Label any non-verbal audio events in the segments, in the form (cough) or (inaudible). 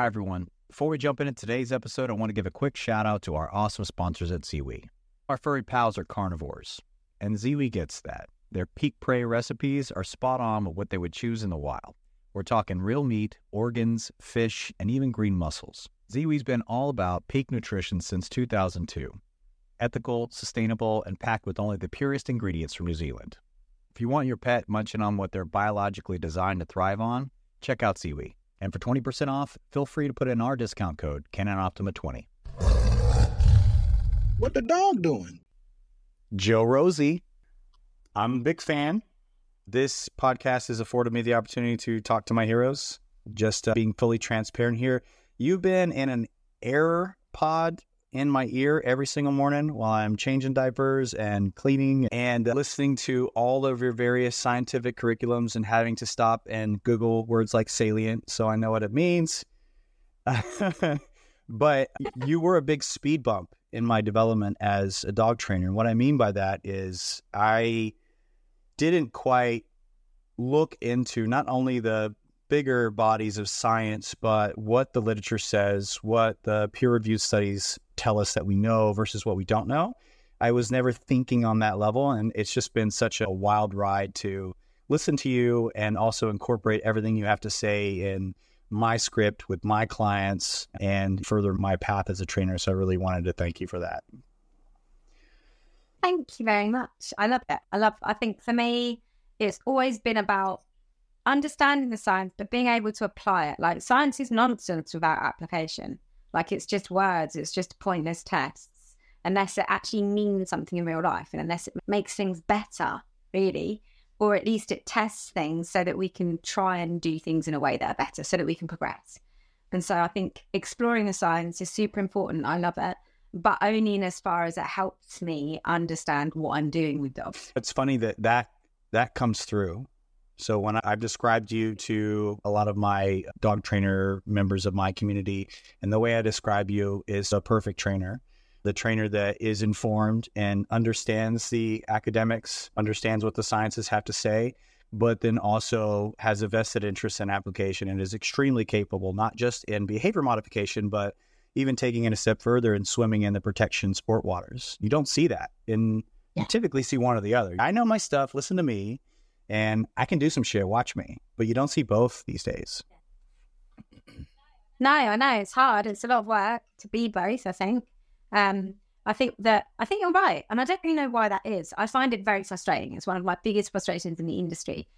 Hi, everyone. Before we jump into today's episode, I want to give a quick shout out to our awesome sponsors at Ziwi. Our furry pals are carnivores, and Ziwi gets that. Their peak prey recipes are spot on with what they would choose in the wild. We're talking real meat, organs, fish, and even green mussels. Ziwi's been all about peak nutrition since 2002. Ethical, sustainable, and packed with only the purest ingredients from New Zealand. If you want your pet munching on what they're biologically designed to thrive on, check out Ziwi. And for 20% off, feel free to put in our discount code CanonOptima20. What the dog doing? Jo-Rosie. I'm a big fan. This podcast has afforded me the opportunity to talk to my heroes. Just uh, being fully transparent here. You've been in an air pod in my ear every single morning while I'm changing diapers and cleaning and listening to all of your various scientific curriculums and having to stop and Google words like salient so I know what it means. (laughs) but you were a big speed bump in my development as a dog trainer. And what I mean by that is I didn't quite look into not only the bigger bodies of science, but what the literature says, what the peer reviewed studies tell us that we know versus what we don't know. I was never thinking on that level. And it's just been such a wild ride to listen to you and also incorporate everything you have to say in my script with my clients and further my path as a trainer. So I really wanted to thank you for that. Thank you very much. I love it. I love, I think for me, it's always been about understanding the science, but being able to apply it. Like science is nonsense without application. Like it's just words, it's just pointless tests, unless it actually means something in real life and unless it makes things better, really, or at least it tests things so that we can try and do things in a way that are better so that we can progress. And so I think exploring the science is super important. I love it, but only in as far as it helps me understand what I'm doing with dogs. It's funny that that that comes through so when I've described you to a lot of my dog trainer members of my community, and the way I describe you is a perfect trainer. The trainer that is informed and understands the academics, understands what the sciences have to say, but then also has a vested interest in application and is extremely capable, not just in behavior modification, but even taking it a step further and swimming in the protection sport waters. You don't see that. In you typically see one or the other. I know my stuff, listen to me and I can do some shit. Watch me. But you don't see both these days. No, I know it's hard. It's a lot of work to be both. I think. Um, I think that I think you're right, and I don't really know why that is. I find it very frustrating. It's one of my biggest frustrations in the industry.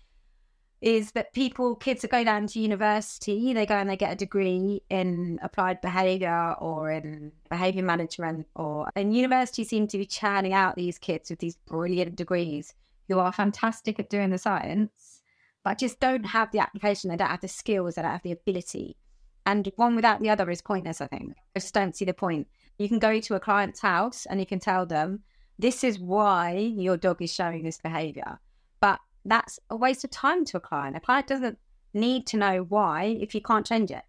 Is that people, kids that go down to university, they go and they get a degree in applied behaviour or in behaviour management, or and universities seem to be churning out these kids with these brilliant degrees who are fantastic at doing the science, but just don't have the application. They don't have the skills. They don't have the ability. And one without the other is pointless, I think. I just don't see the point. You can go to a client's house and you can tell them, this is why your dog is showing this behavior. But that's a waste of time to a client. A client doesn't need to know why if you can't change it.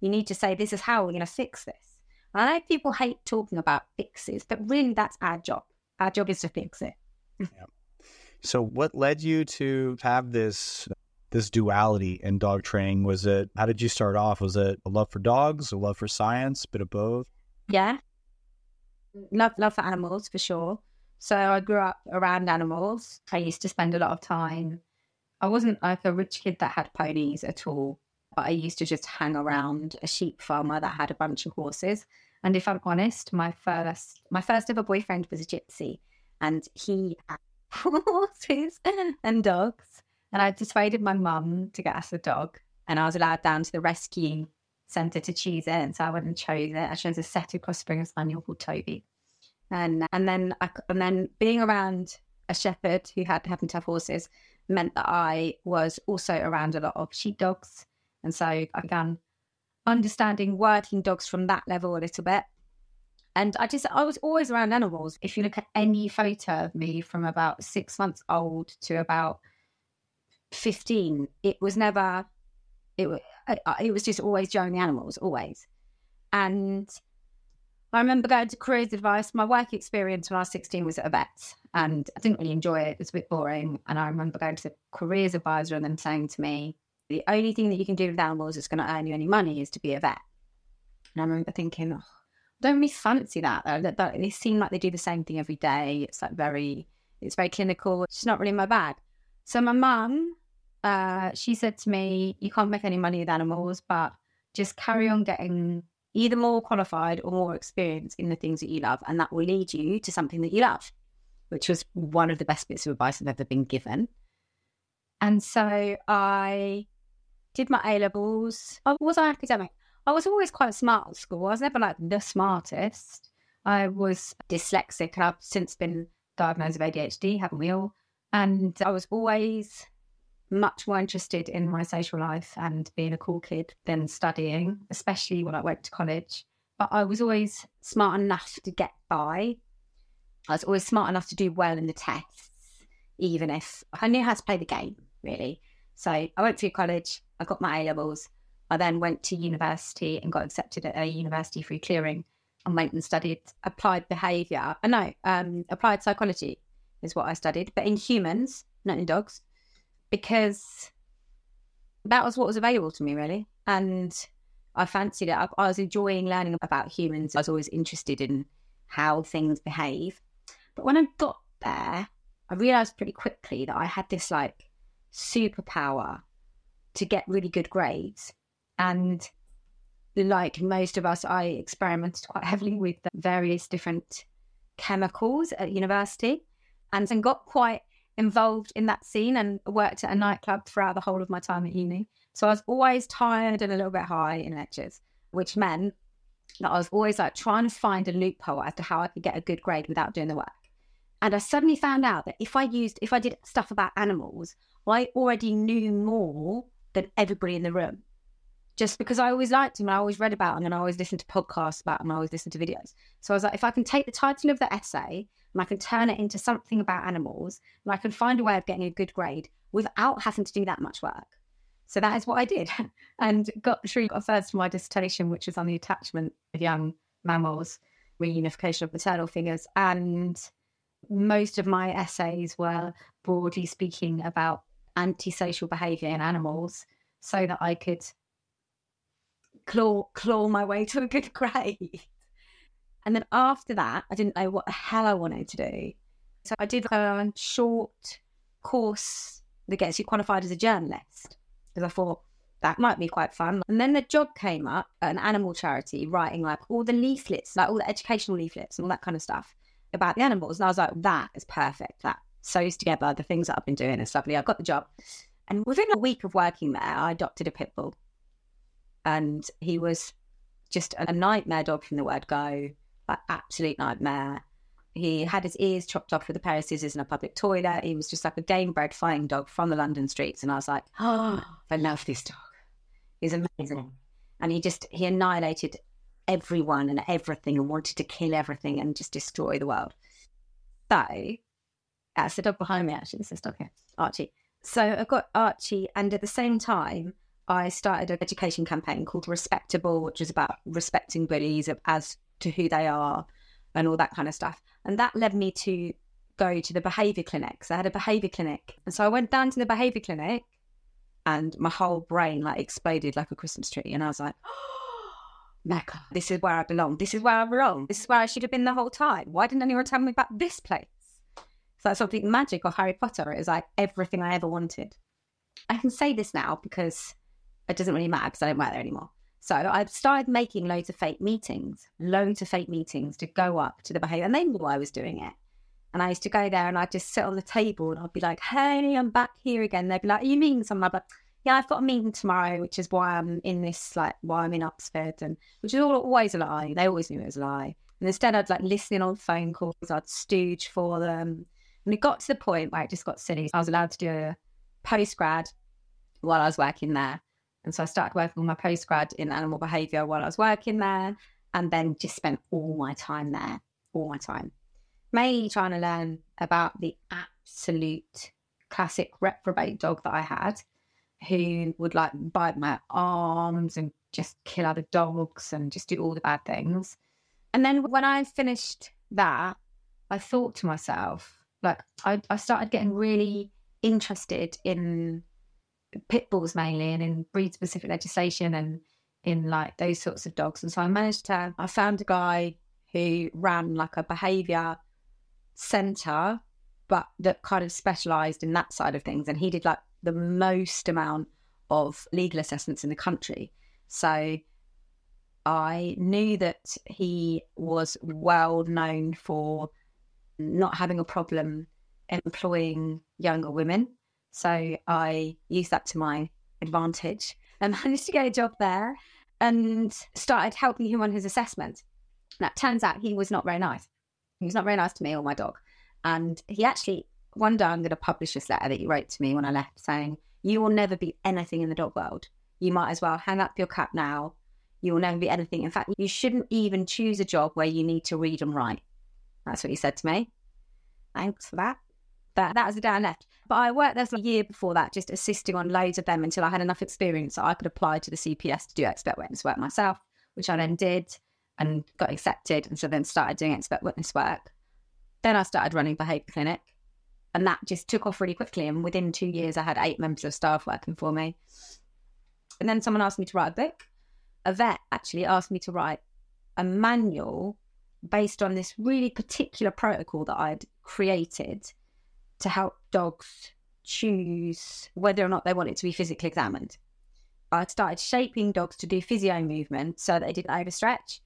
You need to say, this is how we're going to fix this. And I know people hate talking about fixes, but really that's our job. Our job is to fix it. So, what led you to have this this duality in dog training? Was it how did you start off? Was it a love for dogs, a love for science, a bit of both? Yeah, love love for animals for sure. So I grew up around animals. I used to spend a lot of time. I wasn't like a rich kid that had ponies at all, but I used to just hang around a sheep farmer that had a bunch of horses. And if I'm honest, my first my first ever boyfriend was a gypsy, and he had (laughs) horses and dogs. And I persuaded my mum to get us a dog. And I was allowed down to the rescue centre to choose it. And so I went and chose it. I chose a setter cross springer spaniel called Toby. And and then I, and then being around a shepherd who had happened to have horses meant that I was also around a lot of sheepdogs. And so I began understanding working dogs from that level a little bit. And I just, I was always around animals. If you look at any photo of me from about six months old to about 15, it was never, it, it was just always joining the animals, always. And I remember going to careers advice. My work experience when I was 16 was at a vet and I didn't really enjoy it. It was a bit boring. And I remember going to the careers advisor and them saying to me, the only thing that you can do with animals that's going to earn you any money is to be a vet. And I remember thinking, oh, don't really fancy that. That, that. They seem like they do the same thing every day. It's like very, it's very clinical. It's not really my bag. So my mum, uh, she said to me, you can't make any money with animals, but just carry on getting either more qualified or more experience in the things that you love, and that will lead you to something that you love, which was one of the best bits of advice I've ever been given. And so I did my A levels. Was I academic. I was always quite smart at school. I was never like the smartest. I was dyslexic, and I've since been diagnosed with ADHD, haven't we all? And I was always much more interested in my social life and being a cool kid than studying, especially when I went to college. But I was always smart enough to get by. I was always smart enough to do well in the tests, even if I knew how to play the game, really. So I went through college, I got my A levels. I then went to university and got accepted at a university through clearing and went and studied applied behaviour. Uh, no, um, applied psychology is what I studied, but in humans, not in dogs because that was what was available to me, really. And I fancied it. I, I was enjoying learning about humans. I was always interested in how things behave. But when I got there, I realized pretty quickly that I had this like superpower to get really good grades. And like most of us, I experimented quite heavily with various different chemicals at university and then got quite involved in that scene and worked at a nightclub throughout the whole of my time at uni. So I was always tired and a little bit high in lectures, which meant that I was always like trying to find a loophole as to how I could get a good grade without doing the work. And I suddenly found out that if I used, if I did stuff about animals, I already knew more than everybody in the room. Just because I always liked them, I always read about him and I always listened to podcasts about them, I always listened to videos. So I was like, if I can take the title of the essay and I can turn it into something about animals and I can find a way of getting a good grade without having to do that much work. So that is what I did (laughs) and got through got first for my dissertation, which was on the attachment of young mammals, reunification of maternal figures. And most of my essays were broadly speaking about antisocial behavior in animals so that I could claw claw my way to a good (laughs) grade. And then after that, I didn't know what the hell I wanted to do. So I did a short course that gets you qualified as a journalist because I thought that might be quite fun. And then the job came up at an animal charity writing like all the leaflets, like all the educational leaflets and all that kind of stuff about the animals. And I was like, that is perfect. That sews together the things that I've been doing. It's lovely. I got the job. And within a week of working there, I adopted a pit bull. And he was just a nightmare dog from the word go like absolute nightmare. He had his ears chopped off with a pair of scissors in a public toilet. He was just like a game bred fighting dog from the London streets. And I was like, oh, (gasps) I love this dog. He's amazing. And he just, he annihilated everyone and everything and wanted to kill everything and just destroy the world. So that's the dog behind me, actually. This is dog here, Archie. So I've got Archie, and at the same time, I started an education campaign called Respectabull, which is about respecting bullies as to who they are and all that kind of stuff. And that led me to go to the behavior clinics. I had a behavior clinic. And so I went down to the behavior clinic and my whole brain like exploded like a Christmas tree. And I was like, (gasps) Mecca, this is where I belong. This is where I belong. This is where I should have been the whole time. Why didn't anyone tell me about this place? It's like something magic of Harry Potter. It was like everything I ever wanted. I can say this now because it doesn't really matter because I don't work there anymore. So I started making loads of fake meetings, loads of fake meetings to go up to the behavior. And they knew I was doing it. And I used to go there and I'd just sit on the table and I'd be like, hey, I'm back here again. They'd be like, are you meeting someone? I'd be like, yeah, I've got a meeting tomorrow, which is why I'm in this, like, why I'm in Oxford. And which is all, always a lie. They always knew it was a lie. And instead, I'd like listening on phone calls, I'd stooge for them. And it got to the point where it just got silly. I was allowed to do a post grad while I was working there. And so I started working on my postgrad in animal behaviour while I was working there, and then just spent all my time there, all my time, mainly trying to learn about the absolute classic reprobate dog that I had, who would like bite my arms and just kill other dogs and just do all the bad things. And then when I finished that, I thought to myself, like, I, I started getting really interested in pit bulls mainly and in breed specific legislation and in like those sorts of dogs. And so I managed to, I found a guy who ran like a behavior center, but that kind of specialized in that side of things. And he did like the most amount of legal assessments in the country. So I knew that he was well known for not having a problem employing younger women. So I used that to my advantage and (laughs) managed to get a job there and started helping him on his assessment. Now, it turns out he was not very nice. He was not very nice to me or my dog. And he actually, one day I'm going to publish this letter that he wrote to me when I left saying, You will never be anything in the dog world. You might as well hang up your cap now. You will never be anything. In fact, you shouldn't even choose a job where you need to read and write. That's what he said to me. Thanks for that. But that was the day I left. But I worked there for a year before that, just assisting on loads of them until I had enough experience that I could apply to the CPS to do expert witness work myself, which I then did and got accepted. And so then started doing expert witness work. Then I started running behaviour clinic. And that just took off really quickly. And within two years, I had eight members of staff working for me. And then someone asked me to write a book. A vet actually asked me to write a manual based on this really particular protocol that I'd created to help dogs choose whether or not they wanted to be physically examined. I started shaping dogs to do physio movement so they didn't overstretch.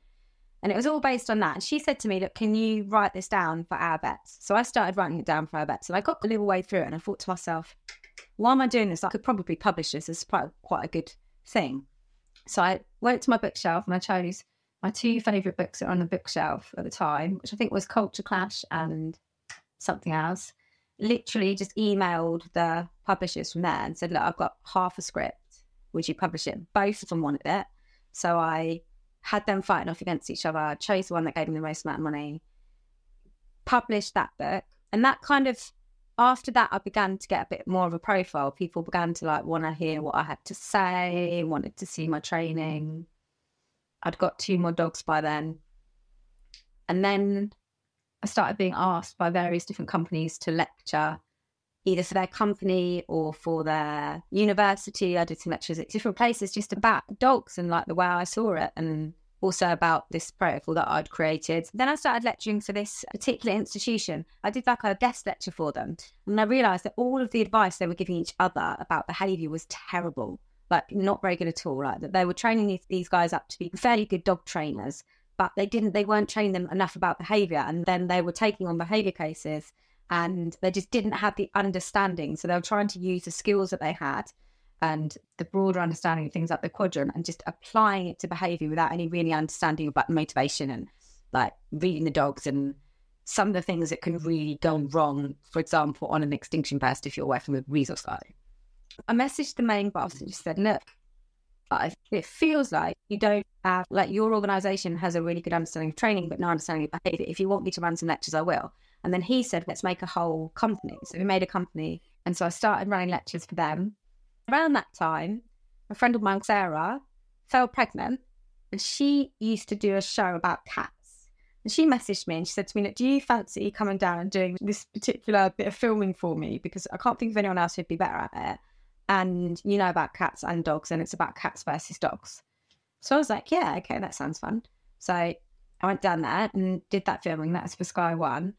And it was all based on that. And she said to me, Look, can you write this down for our vets? So I started writing it down for our vets. And I got a little way through it and I thought to myself, why am I doing this? I could probably publish this as quite, quite a good thing. So I went to my bookshelf and I chose my two favourite books that are on the bookshelf at the time, which I think was Culture Clash and something else literally just emailed the publishers from there and said, Look, I've got half a script. Would you publish it? Both of them wanted it. So I had them fighting off against each other, chose the one that gave me the most amount of money, published that book. And that kind of, after that, I began to get a bit more of a profile. People began to like want to hear what I had to say, wanted to see my training. I'd got two more dogs by then. And then I started being asked by various different companies to lecture either for their company or for their university. I did some lectures at different places just about dogs and like the way I saw it and also about this protocol that I'd created. Then I started lecturing for this particular institution. I did like a guest lecture for them. And I realized that all of the advice they were giving each other about behavior was terrible. Like not very good at all. Like that they were training these, these guys up to be fairly good dog trainers, but they didn't they weren't training them enough about behavior and then they were taking on behavior cases and they just didn't have the understanding. So they were trying to use the skills that they had and the broader understanding of things like the quadrant and just applying it to behavior without any really understanding about motivation and like reading the dogs and some of the things that can really go wrong for example on an extinction burst if you're working with resource guy i messaged the main boss and just said look it feels like you don't have, like, your organization has a really good understanding of training, but no understanding of behavior. If you want me to run some lectures, I will. And then he said, let's make a whole company. So we made a company. And so I started running lectures for them. Around that time, a friend of mine, Sarah, fell pregnant and she used to do a show about cats. And she messaged me and she said to me, Do you fancy coming down and doing this particular bit of filming for me? Because I can't think of anyone else who'd be better at it and you know about cats and dogs, and it's about cats versus dogs. So I was like, yeah, okay, that sounds fun. So I went down there and did that filming. That's for Sky One.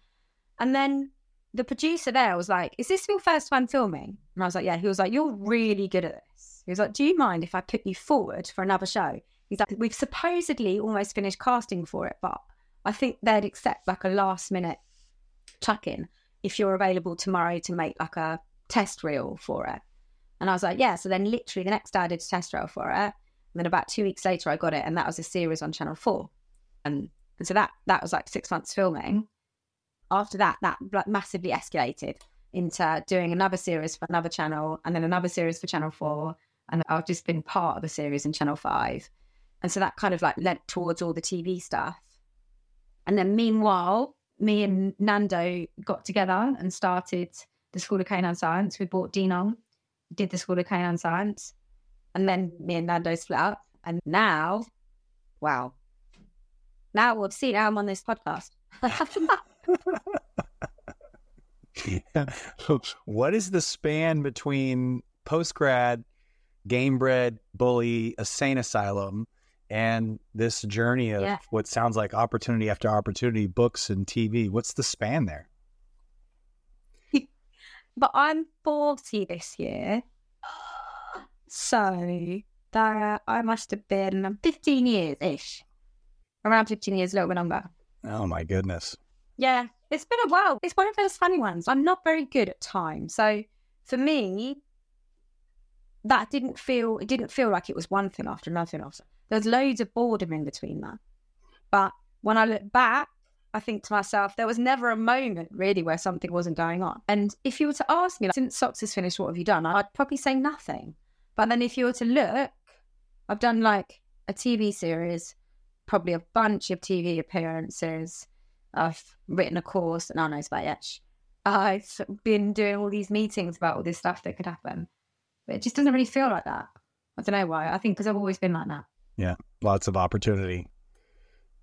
And then the producer there was like, Is this your first time filming? And I was like, Yeah. He was like, You're really good at this. He was like, Do you mind if I put you forward for another show? He's like, We've supposedly almost finished casting for it, but I think they'd accept like a last minute chuck in if you're available tomorrow to make like a test reel for it. And I was like, yeah. So then literally the next day I did a test reel for it. And then about two weeks later I got it and that was a series on Channel 4. And, and so that that was like six months filming. After that, that massively escalated into doing another series for another channel and then another series for Channel 4. And I've just been part of a series in Channel 5. And so that kind of like led towards all the TV stuff. And then meanwhile, me and Nando got together and started the School of Canine Science. We brought Dean on did the School of Canine Science, and then me and Nando split up. And now, wow, now we'll see. Now I'm on this podcast. (laughs) what is the span between post grad game bred bully, a sane asylum, and this journey of Yeah. what sounds like opportunity after opportunity, books and TV. What's the span there? But I'm 40 this year. So that I must have been 15 years ish. Around 15 years, a little bit longer. Oh my goodness. Yeah, it's been a while. It's one of those funny ones. I'm not very good at time. So for me, that didn't feel it didn't feel like it was one thing after another thing after. There's loads of boredom in between that. But when I look back, I think to myself, there was never a moment really where something wasn't going on. And if you were to ask me, like, since Socks has finished, what have you done? I'd probably say nothing. But then if you were to look, I've done like a TV series, probably a bunch of TV appearances. I've written a course, and I know it's about Etch. I've been doing all these meetings about all this stuff that could happen. But it just doesn't really feel like that. I don't know why. I think because I've always been like that. Yeah. Lots of opportunity.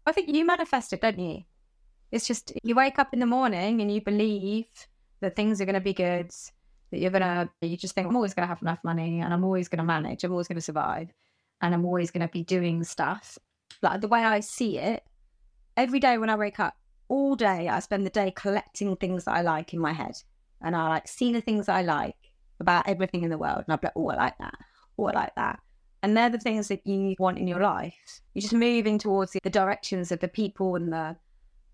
I think you manifest it, don't you? It's just you wake up in the morning and you believe that things are going to be good, that you're going to, you just think, I'm always going to have enough money and I'm always going to manage, I'm always going to survive, and I'm always going to be doing stuff. Like the way I see it, every day when I wake up, all day I spend the day collecting things that I like in my head. And I like see the things I like about everything in the world. And I'll be like, oh, I like that. Oh, I like that. And they're the things that you want in your life. You're just moving towards the directions of the people and the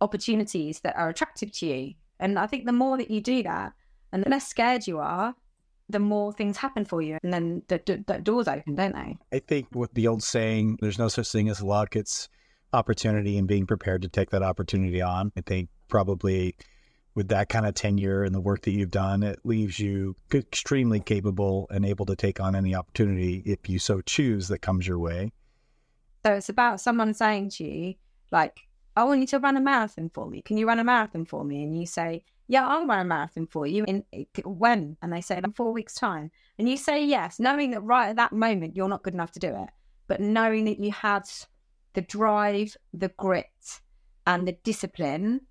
opportunities that are attractive to you. And I think the more that you do that, and the less scared you are, the more things happen for you. And then the, the, the doors open, don't they? I think with the old saying, there's no such thing as luck, it's opportunity and being prepared to take that opportunity on. I think probably with that kind of tenure and the work that you've done, it leaves you extremely capable and able to take on any opportunity if you so choose that comes your way. So it's about someone saying to you, like, I want you to run a marathon for me. Can you run a marathon for me? And you say, Yeah, I'll run a marathon for you. In when? And they say, In four weeks' time. And you say yes, knowing that right at that moment you're not good enough to do it, but knowing that you had the drive, the grit, and the discipline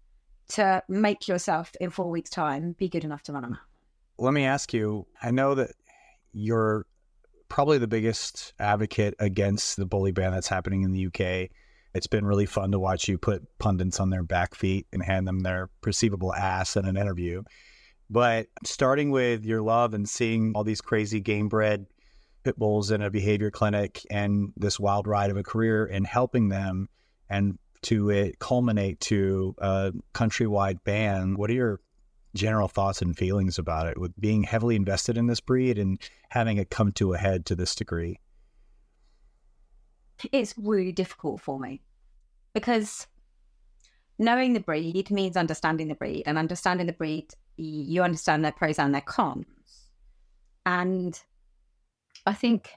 to make yourself in four weeks' time be good enough to run a marathon. Let me ask you I know that you're probably the biggest advocate against the bully ban that's happening in the UK. It's been really fun to watch you put pundits on their back feet and hand them their perceivable ass in an interview. But starting with your love and seeing all these crazy game bred pit bulls in a behavior clinic and this wild ride of a career and helping them and to it culminate to a countrywide ban, what are your general thoughts and feelings about it with being heavily invested in this breed and having it come to a head to this degree? It's really difficult for me because knowing the breed means understanding the breed, and understanding the breed, you understand their pros and their cons. And I think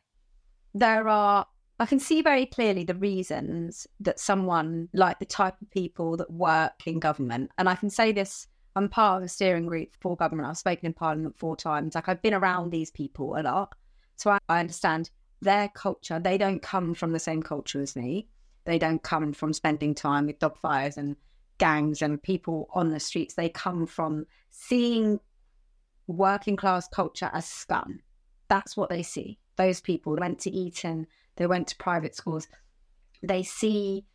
there are, I can see very clearly the reasons that someone like the type of people that work in government, and I can say this, I'm part of a steering group for government. I've spoken in Parliament four times. Like I've been around these people a lot. So I, I understand their culture. They don't come from the same culture as me. They don't come from spending time with dog fires and gangs and people on the streets. They come from seeing working class culture as scum. That's what they see. Those people went to Eton, they went to private schools. They see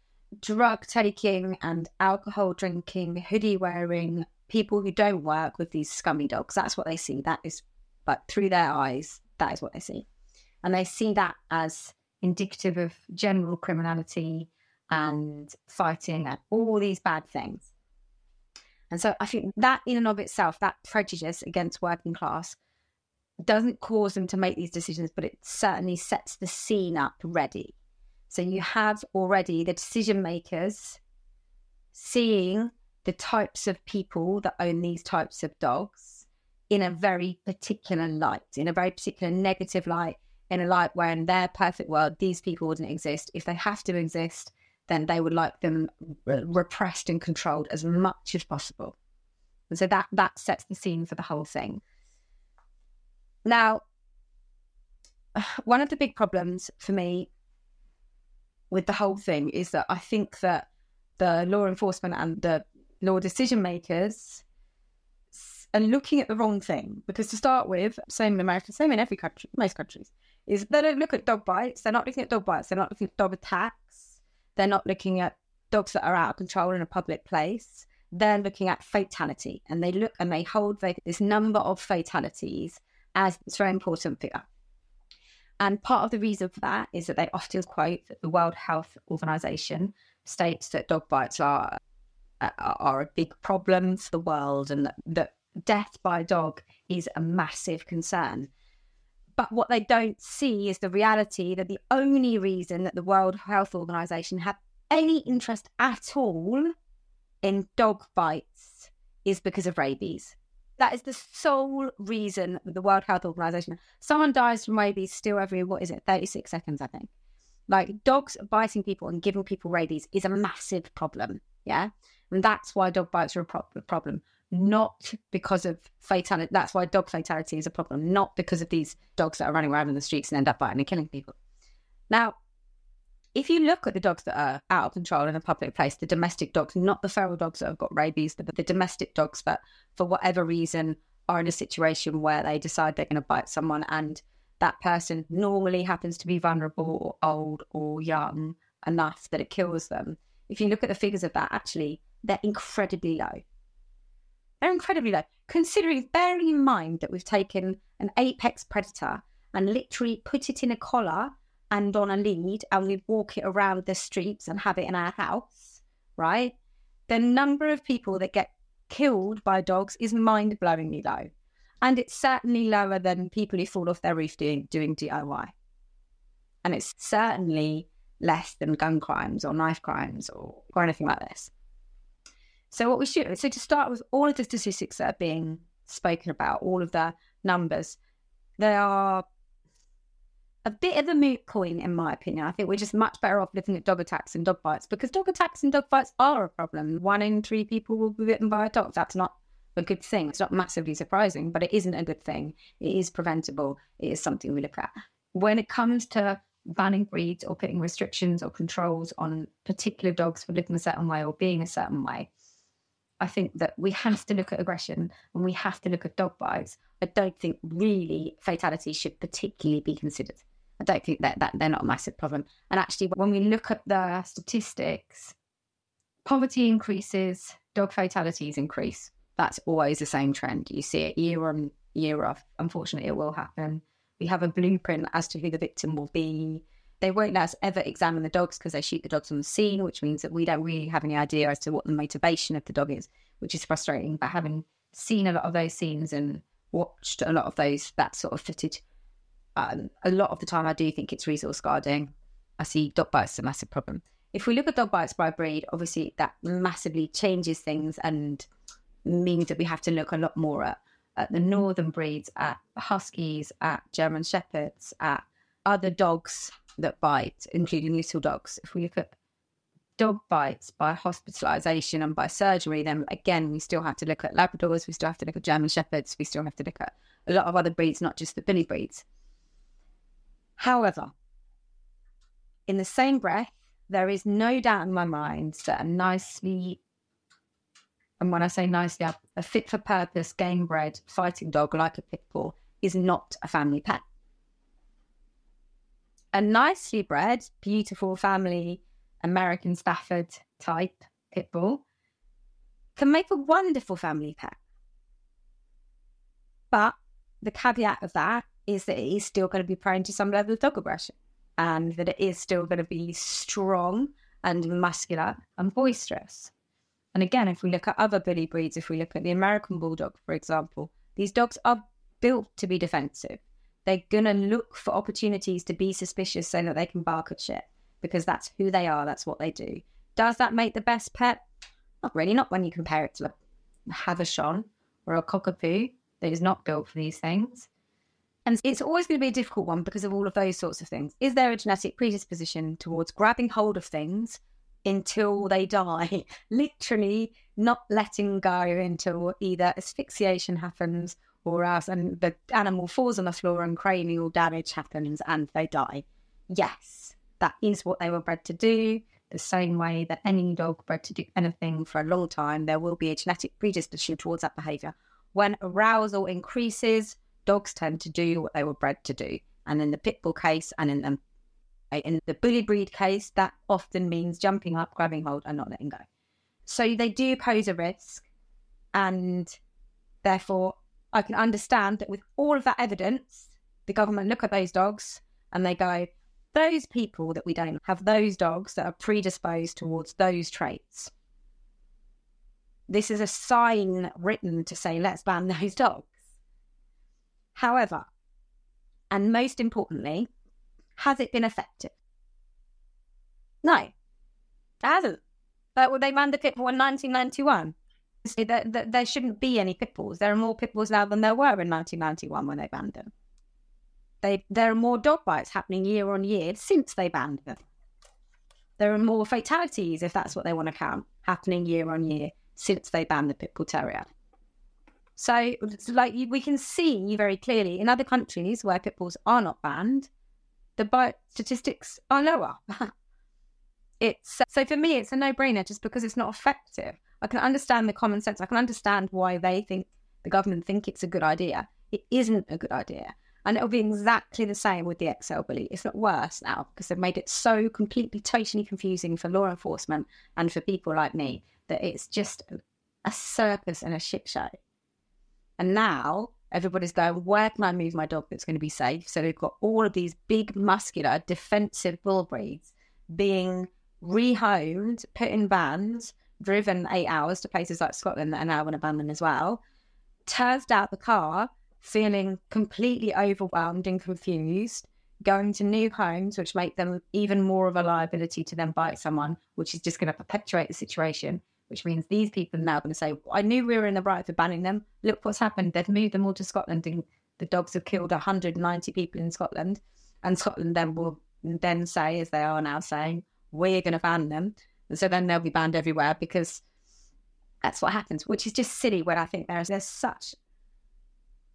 drug taking and alcohol drinking, hoodie wearing people who don't work with these scummy dogs. That's what they see. That is, but through their eyes, that is what they see. And they see that as indicative of general criminality and fighting and all these bad things. And so I think that in and of itself, that prejudice against working class doesn't cause them to make these decisions, but it certainly sets the scene up ready. So you have already the decision makers seeing the types of people that own these types of dogs in a very particular light, in a very particular negative light, in a light where in their perfect world, these people wouldn't exist. If they have to exist, then they would like them repressed and controlled as much as possible. And so that that sets the scene for the whole thing. Now, (sighs) one of the big problems for me with the whole thing is that I think that the law enforcement and the law decision makers are looking at the wrong thing. Because to start with, same in America, same in every country, most countries, is they don't look at dog bites. They're not looking at dog bites. They're not looking at dog attacks. They're not looking at dogs that are out of control in a public place. They're looking at fatality, and they look and they hold this number of fatalities as it's very important figure. And part of the reason for that is that they often quote that the World Health Organization states that dog bites are are a big problem for the world, and that, that death by dog is a massive concern. But what they don't see is the reality that the only reason that the World Health Organization had any interest at all in dog bites is because of rabies. That is the sole reason the World Health Organization. Someone dies from rabies still every, what is it, 36 seconds, I think. Like dogs biting people and giving people rabies is a massive problem. Yeah. And that's why dog bites are a pro- problem not because of fatality. That's why dog fatality is a problem, not because of these dogs that are running around in the streets and end up biting and killing people. Now, if you look at the dogs that are out of control in a public place, the domestic dogs, not the feral dogs that have got rabies, but the domestic dogs that, for whatever reason, are in a situation where they decide they're going to bite someone and that person normally happens to be vulnerable or old or young enough that it kills them. If you look at the figures of that, actually, they're incredibly low. They're incredibly low, considering, bearing in mind that we've taken an apex predator and literally put it in a collar and on a lead and we walk it around the streets and have it in our house, right? The number of people that get killed by dogs is mind blowingly low. And it's certainly lower than people who fall off their roof doing, doing DIY. And it's certainly less than gun crimes or knife crimes or, or anything like this. So what we should so to start with all of the statistics that are being spoken about, all of the numbers, they are a bit of a moot point in my opinion. I think we're just much better off looking at dog attacks and dog bites because dog attacks and dog bites are a problem. One in three people will be bitten by a dog. That's not a good thing. It's not massively surprising, but it isn't a good thing. It is preventable. It is something we look at. When it comes to banning breeds or putting restrictions or controls on particular dogs for looking a certain way or being a certain way, I think that we have to look at aggression and we have to look at dog bites. I don't think really fatality should particularly be considered. I don't think that, that they're not a massive problem. And actually, when we look at the statistics, poverty increases, dog fatalities increase. That's always the same trend. You see it year on year off. Unfortunately, it will happen. We have a blueprint as to who the victim will be. They won't let us ever examine the dogs because they shoot the dogs on the scene, which means that we don't really have any idea as to what the motivation of the dog is, which is frustrating. But having seen a lot of those scenes and watched a lot of those, that sort of footage, um, a lot of the time I do think it's resource guarding. I see dog bites as a massive problem. If we look at dog bites by breed, obviously that massively changes things and means that we have to look a lot more at, at the northern breeds, at huskies, at German shepherds, at other dogs that bite, including little dogs. If we look at dog bites by hospitalization and by surgery, then again, we still have to look at Labradors, we still have to look at German Shepherds, we still have to look at a lot of other breeds, not just the bully breeds. However, in the same breath, there is no doubt in my mind that a nicely, and when I say nicely, a fit for purpose, game bred fighting dog like a pit bull is not a family pet a nicely bred, beautiful family American Stafford type pit bull can make a wonderful family pet. But the caveat of that is that it is still going to be prone to some level of dog aggression and that it is still going to be strong and muscular and boisterous. And again, if we look at other bully breeds, if we look at the American Bulldog, for example, these dogs are built to be defensive they're going to look for opportunities to be suspicious so that they can bark at shit because that's who they are. That's what they do. Does that make the best pet? Not really, not when you compare it to a Havachon or a cockapoo that is not built for these things. And it's always going to be a difficult one because of all of those sorts of things. Is there a genetic predisposition towards grabbing hold of things until they die? (laughs) Literally not letting go until either asphyxiation happens or else and the animal falls on the floor and cranial damage happens and they die. Yes, that is what they were bred to do. The same way that any dog bred to do anything for a long time, there will be a genetic predisposition towards that behavior. When arousal increases, dogs tend to do what they were bred to do. And in the pit bull case, and in the in the bully breed case, that often means jumping up, grabbing hold, and not letting go. So they do pose a risk, and therefore I can understand that with all of that evidence, the government look at those dogs and they go, those people that we don't have those dogs that are predisposed towards those traits. This is a sign written to say, let's ban (laughs) those dogs. However, and most importantly, has it been effective? No, it hasn't. But well, they banned the pit bull in 1991. There, there, shouldn't be any pitbulls. There are more pitbulls now than there were in 1991 when they banned them. They, there are more dog bites happening year on year since they banned them. There are more fatalities, if that's what they want to count, happening year on year since they banned the pit bull terrier. So, like we can see very clearly in other countries where pit bulls are not banned, the bite statistics are lower. (laughs) it's so for me, it's a no-brainer just because it's not effective. I can understand the common sense. I can understand why they think the government think it's a good idea. It isn't a good idea. And it'll be exactly the same with the XL bully. It's not worse now because they've made it so completely, totally confusing for law enforcement and for people like me that it's just a circus and a shit show. And now everybody's going, where can I move my dog that's going to be safe? So they've got all of these big, muscular, defensive bull breeds being rehomed, put in vans, driven eight hours to places like Scotland that are now ban them as well. Turns out the car feeling completely overwhelmed and confused, going to new homes, which make them even more of a liability to then bite someone, which is just going to perpetuate the situation. Which means these people are now going to say, I knew we were in the right for banning them. Look what's happened. They've moved them all to Scotland and the dogs have killed 190 people in Scotland. And Scotland then will then say, as they are now saying, we're going to ban them. So then they'll be banned everywhere because that's what happens, which is just silly when I think there's there's such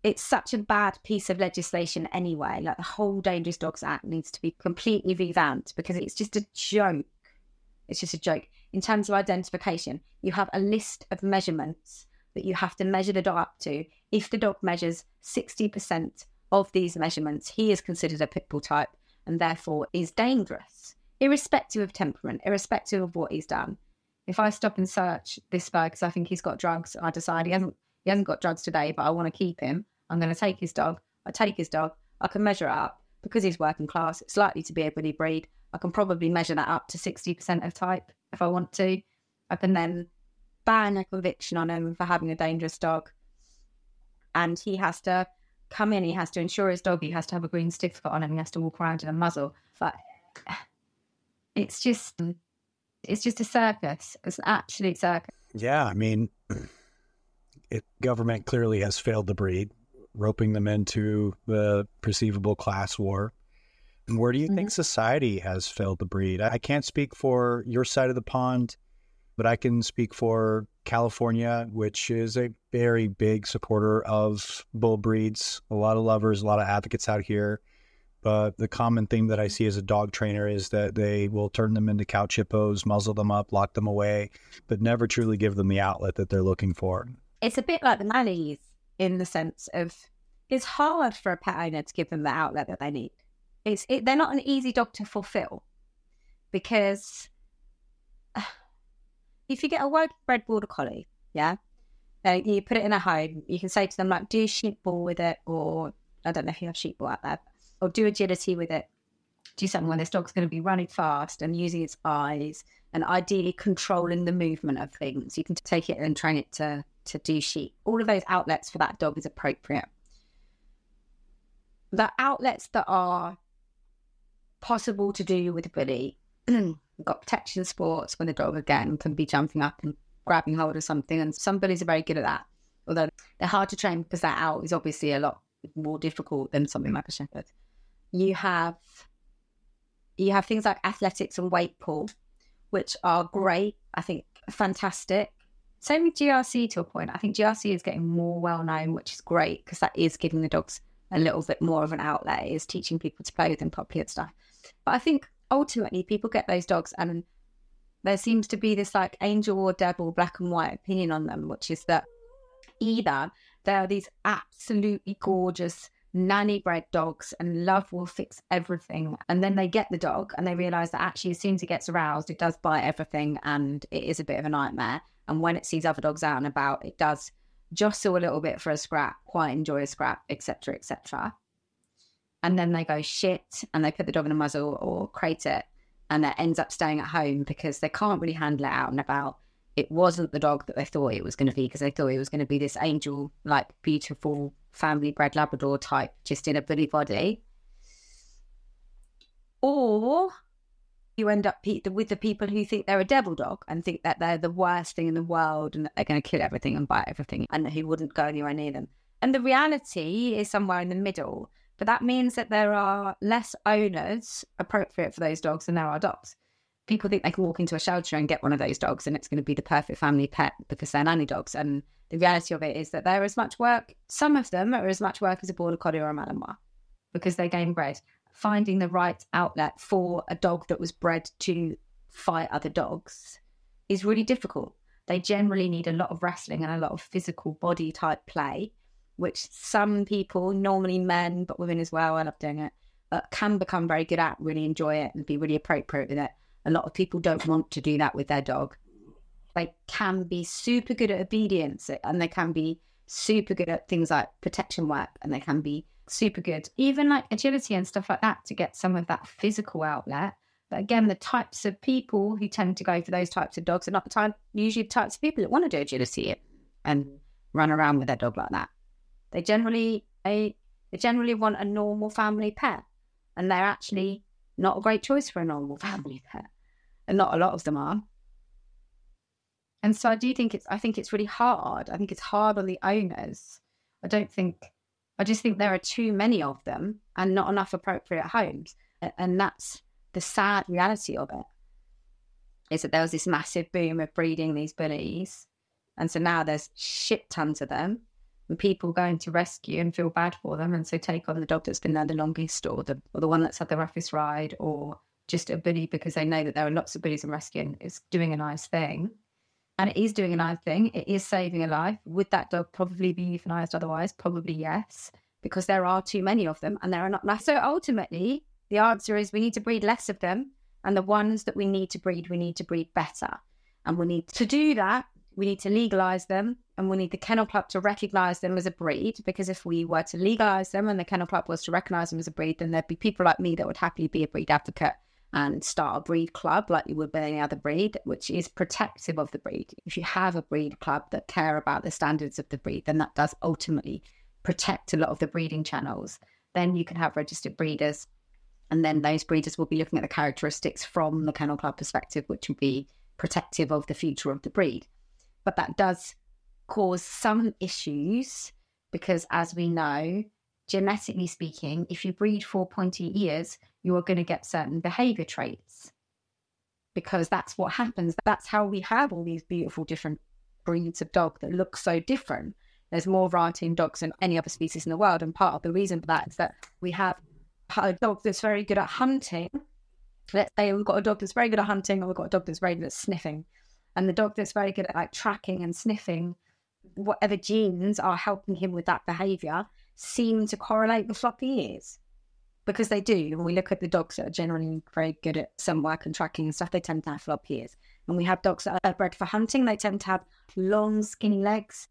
it's such a bad piece of legislation anyway. Like the whole Dangerous Dogs Act needs to be completely revamped because it's just a joke. It's just a joke. In terms of identification, you have a list of measurements that you have to measure the dog up to. If the dog measures 60% of these measurements, he is considered a pit bull type and therefore is dangerous, irrespective of temperament, irrespective of what he's done. If I stop and search this guy because I think he's got drugs I decide he hasn't he hasn't got drugs today, but I want to keep him. I'm going to take his dog. I take his dog. I can measure it up because he's working class. It's likely to be a bully breed. I can probably measure that up to 60% of type if I want to. I can then ban a conviction on him for having a dangerous dog. And he has to come in, he has to insure his dog, he has to have a green certificate on him, he has to walk around in a muzzle. But it's just it's just a circus. It's an absolute circus. Yeah, I mean (clears throat) it, government clearly has failed the breed, roping them into the perceivable class war. And where do you mm-hmm. think society has failed the breed? I can't speak for your side of the pond, but I can speak for California, which is a very big supporter of bull breeds. A lot of lovers, a lot of advocates out here. The common theme that I see as a dog trainer is that they will turn them into couch hippos, muzzle them up, lock them away, but never truly give them the outlet that they're looking for it's a bit like the Mannies in the sense of it's hard for a pet owner to give them the outlet that they need. It's it, they're not an easy dog to fulfill because uh, (sighs) if you get a working bred border collie, yeah, uh, you put it in a home, you can say to them like, do sheep ball with it, or I don't know if you have sheep ball out there, or do agility with it. Do something where this dog's going to be running fast and using its eyes and ideally controlling the movement of things. You can take it and train it to to do sheep. All of those outlets for that dog is appropriate. The outlets that are possible to do with a bully, (clears throat) got protection sports when the dog again can be jumping up and grabbing hold of something, and some bullies are very good at that. Although they're hard to train because that out is obviously a lot more difficult than something like a shepherd. You have you have things like athletics and weight pull, which are great. I think fantastic. Same with GRC to a point. I think GRC is getting more well known, which is great because that is giving the dogs a little bit more of an outlet, is teaching people to play with them properly and stuff. But I think ultimately people get those dogs and there seems to be this like angel or devil black and white opinion on them, which is that either they are these absolutely gorgeous, nanny bred dogs and love will fix everything. And then they get the dog and they realize that actually, as soon as it gets aroused, it does bite everything and it is a bit of a nightmare. And when it sees other dogs out and about, it does jostle a little bit for a scrap, quite enjoy a scrap, etc., etc. And then they go shit and they put the dog in a muzzle or crate it and it ends up staying at home because they can't really handle it out and about. It wasn't the dog that they thought it was going to be because they thought it was going to be this angel, like beautiful family bred Labrador type, just in a bully body. Or you end up with the people who think they're a devil dog and think that they're the worst thing in the world and that they're going to kill everything and bite everything and who wouldn't go anywhere near them. And the reality is somewhere in the middle. But that means that there are less owners appropriate for those dogs than there are dogs. People think they can walk into a shelter and get one of those dogs and it's going to be the perfect family pet because they're nanny dogs. And the reality of it is that they're as much work, some of them are as much work as a border collie or a Malinois because they're game bred. Finding the right outlet for a dog that was bred to fight other dogs is really difficult. They generally need a lot of wrestling and a lot of physical body type play which some people, normally men, but women as well, I love doing it, can become very good at, really enjoy it and be really appropriate with it. A lot of people don't want to do that with their dog. They can be super good at obedience and they can be super good at things like protection work and they can be super good, even like agility and stuff like that to get some of that physical outlet. But again, the types of people who tend to go for those types of dogs are not the time usually the types of people that want to do agility and run around with their dog like that. They generally they, they generally want a normal family pet, and they're actually not a great choice for a normal (laughs) family pet, and not a lot of them are. And so I do think it's I think it's really hard. I think it's hard on the owners. I don't think I just think there are too many of them and not enough appropriate homes. And that's the sad reality of it. Is that there was this massive boom of breeding these bullies. And so now there's shit tons of them and people going to rescue and feel bad for them and so take on the dog that's been there the longest or the or the one that's had the roughest ride or just a bully because they know that there are lots of bullies in rescue is doing a nice thing. And it is doing a nice thing. It is saving a life. Would that dog probably be euthanized otherwise? Probably yes, because there are too many of them and there are not. So ultimately, the answer is we need to breed less of them. And the ones that we need to breed, we need to breed better. And we need to do that we need to legalize them and we need the kennel club to recognize them as a breed because if we were to legalize them and the kennel club was to recognize them as a breed then there'd be people like me that would happily be a breed advocate and start a breed club like you would with any other breed which is protective of the breed. If you have a breed club that care about the standards of the breed then that does ultimately protect a lot of the breeding channels. Then you can have registered breeders and then those breeders will be looking at the characteristics from the kennel club perspective which will be protective of the future of the breed. But that does cause some issues because, as we know, genetically speaking, if you breed for pointy ears, you are going to get certain behavior traits because that's what happens. That's how we have all these beautiful different breeds of dog that look so different. There's more variety in dogs than any other species in the world. And part of the reason for that is that we have a dog that's very good at hunting. Let's say we've got a dog that's very good at hunting, or we've got a dog that's very good at sniffing and the dog that's very good at like tracking and sniffing whatever genes are helping him with that behavior seem to correlate with floppy ears because they do. When we look at the dogs that are generally very good at some work and tracking and stuff, they tend to have floppy ears. And we have dogs that are bred for hunting, they tend to have long, skinny legs,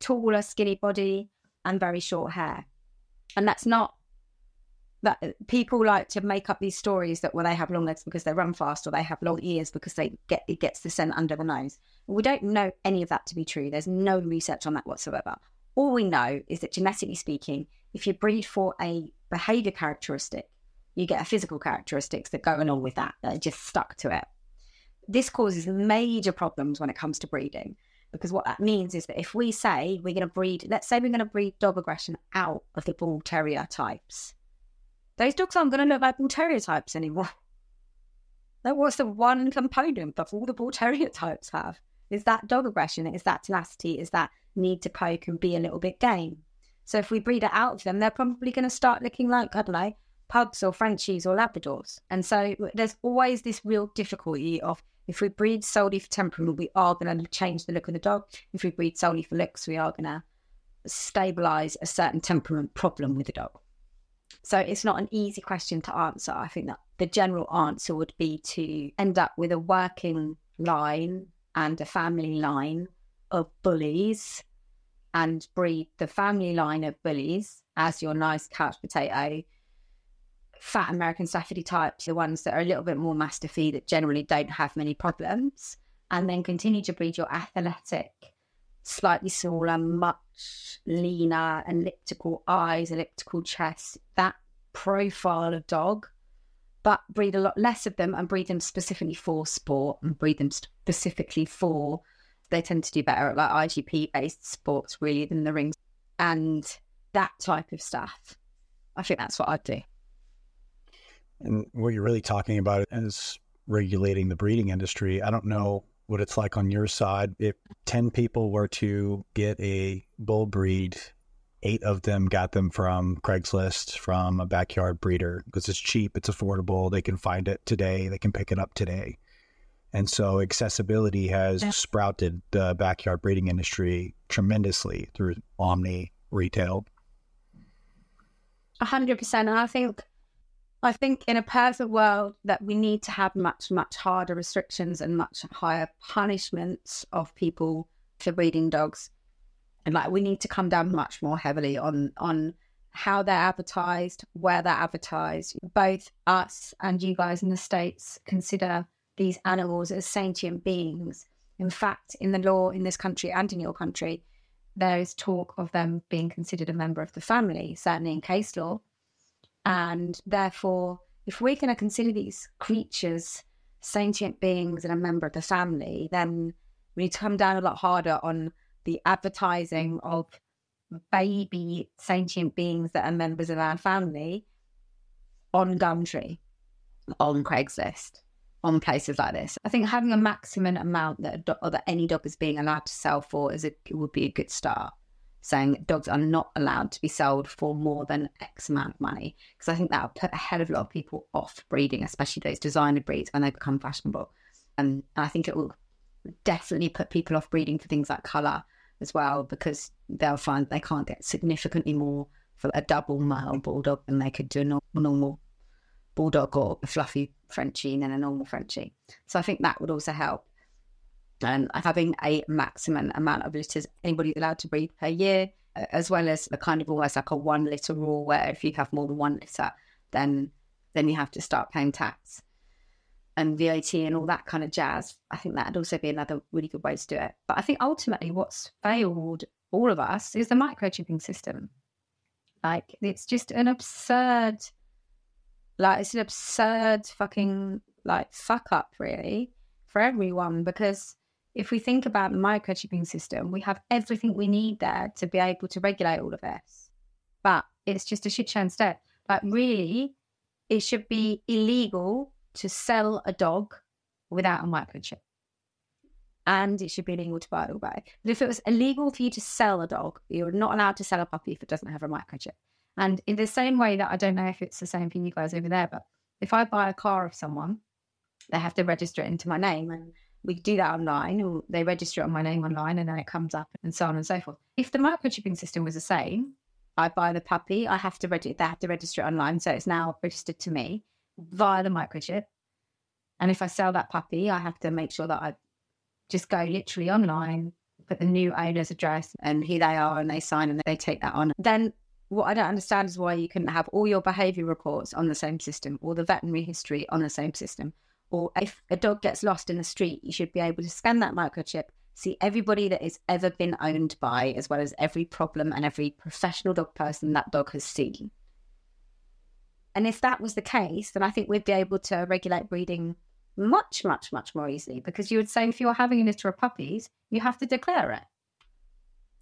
taller, skinny body, and very short hair. And that's not that people like to make up these stories that well they have long legs because they run fast or they have long ears because they get it gets the scent under the nose. We don't know any of that to be true. There's no research on that whatsoever. All we know is that genetically speaking, if you breed for a behavior characteristic, you get a physical characteristics that go along with that that are just stuck to it. This causes major problems when it comes to breeding because what that means is that if we say we're going to breed, let's say we're going to breed dog aggression out of the bull terrier types, those dogs aren't going to look like bull terrier types anymore. (laughs) That was the one component that all the bull terrier types have. Is that dog aggression? Is that tenacity? Is that need to poke and be a little bit game? So if we breed it out of them, they're probably going to start looking like, I don't know, pugs or Frenchies or Labradors. And so there's always this real difficulty of if we breed solely for temperament, we are going to change the look of the dog. If we breed solely for looks, we are going to stabilize a certain temperament problem with the dog. So it's not an easy question to answer. I think that the general answer would be to end up with a working line and a family line of bullies and breed the family line of bullies as your nice couch potato fat American Staffordly types, the ones that are a little bit more mastiffy that generally don't have many problems, and then continue to breed your athletic, slightly smaller, much leaner, elliptical eyes, elliptical chest, that profile of dog, but breed a lot less of them and breed them specifically for sport and breed them specifically for. They tend to do better at like IGP based sports really than the rings and that type of stuff. I think that's what I'd do. And what you're really talking about is regulating the breeding industry. I don't know what it's like on your side. If 10 people were to get a bull breed, eight of them got them from Craigslist, from a backyard breeder, because it's cheap, it's affordable, they can find it today, they can pick it up today. And so accessibility has sprouted the backyard breeding industry tremendously through Omni retail. A hundred percent. And I think I think in a perfect world that we need to have much, much harder restrictions and much higher punishments of people for breeding dogs. And like we need to come down much more heavily on on how they're advertised, where they're advertised. Both us and you guys in the States consider these animals as sentient beings. In fact, in the law in this country and in your country, there is talk of them being considered a member of the family, certainly in case law. And therefore, if we're going to consider these creatures sentient beings and a member of the family, then we need to come down a lot harder on the advertising of baby sentient beings that are members of our family on Gumtree, on Craigslist, on places like this. I think having a maximum amount that, do- that any dog is being allowed to sell for is a, would be a good start saying dogs are not allowed to be sold for more than X amount of money. Because I think that will put a hell of a lot of people off breeding, especially those designer breeds when they become fashionable. Um, and I think it will definitely put people off breeding for things like colour as well, because they'll find they can't get significantly more for a double merle bulldog than they could do a normal bulldog or a fluffy Frenchie then a normal Frenchie. So I think that would also help and having a maximum amount of litters anybody allowed to breed per year, uh, as well as a kind of almost like a one litter rule where if you have more than one litter, then then you have to start paying tax and VAT and all that kind of jazz. I think that'd also be another really good way to do it. But I think ultimately what's failed all of us is the microchipping system. Like it's just an absurd like it's an absurd fucking like fuck up really for everyone because if we think about the microchipping system, we have everything we need there to be able to regulate all of this. But it's just a shit show instead. Like, really, it should be illegal to sell a dog without a microchip. And it should be illegal to buy it But if it was illegal for you to sell a dog, you're not allowed to sell a puppy if it doesn't have a microchip. And in the same way that I don't know if it's the same for you guys over there, but if I buy a car of someone, they have to register it into my name. And we do that online or they register it on my name online and then it comes up and so on and so forth. If the microchipping system was the same, I buy the puppy, I have to register, they have to register it online. So it's now registered to me via the microchip. And if I sell that puppy, I have to make sure that I just go literally online, put the new owner's address and who they are and they sign and they take that on. Then what I don't understand is why you couldn't have all your behavior reports on the same system or the veterinary history on the same system or if a dog gets lost in the street, you should be able to scan that microchip, see everybody that has ever been owned by, as well as every problem and every professional dog person that dog has seen. And if that was the case, then I think we'd be able to regulate breeding much, much, much more easily because you would say if you're having a litter of puppies, you have to declare it.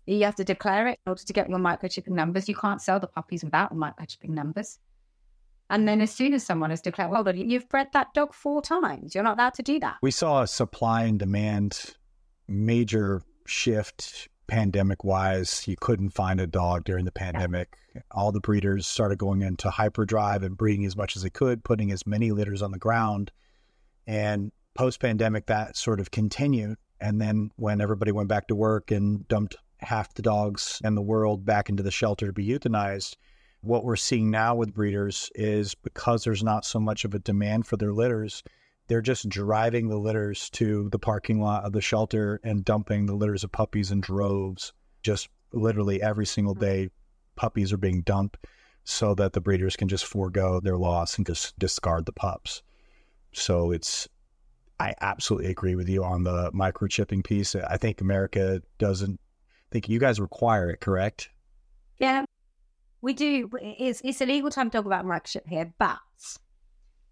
You have to declare it in order to get your microchipping numbers. You can't sell the puppies without microchipping numbers. And then as soon as someone has declared, well, you've bred that dog four times, you're not allowed to do that. We saw a supply and demand major shift pandemic wise. You couldn't find a dog during the pandemic. Yeah. All the breeders started going into hyperdrive and breeding as much as they could, putting as many litters on the ground. And post pandemic, that sort of continued. And then when everybody went back to work and dumped half the dogs in the world back into the shelter to be euthanized, what we're seeing now with breeders is because there's not so much of a demand for their litters, they're just driving the litters to the parking lot of the shelter and dumping the litters of puppies in droves. Just literally every single Mm. day, puppies are being dumped so that the breeders can just forego their loss and just discard the pups. So it's, I absolutely agree with you on the microchipping piece. I think America doesn't think you guys require it, correct? Yeah, we do. It's, it's illegal to have a dog without here, but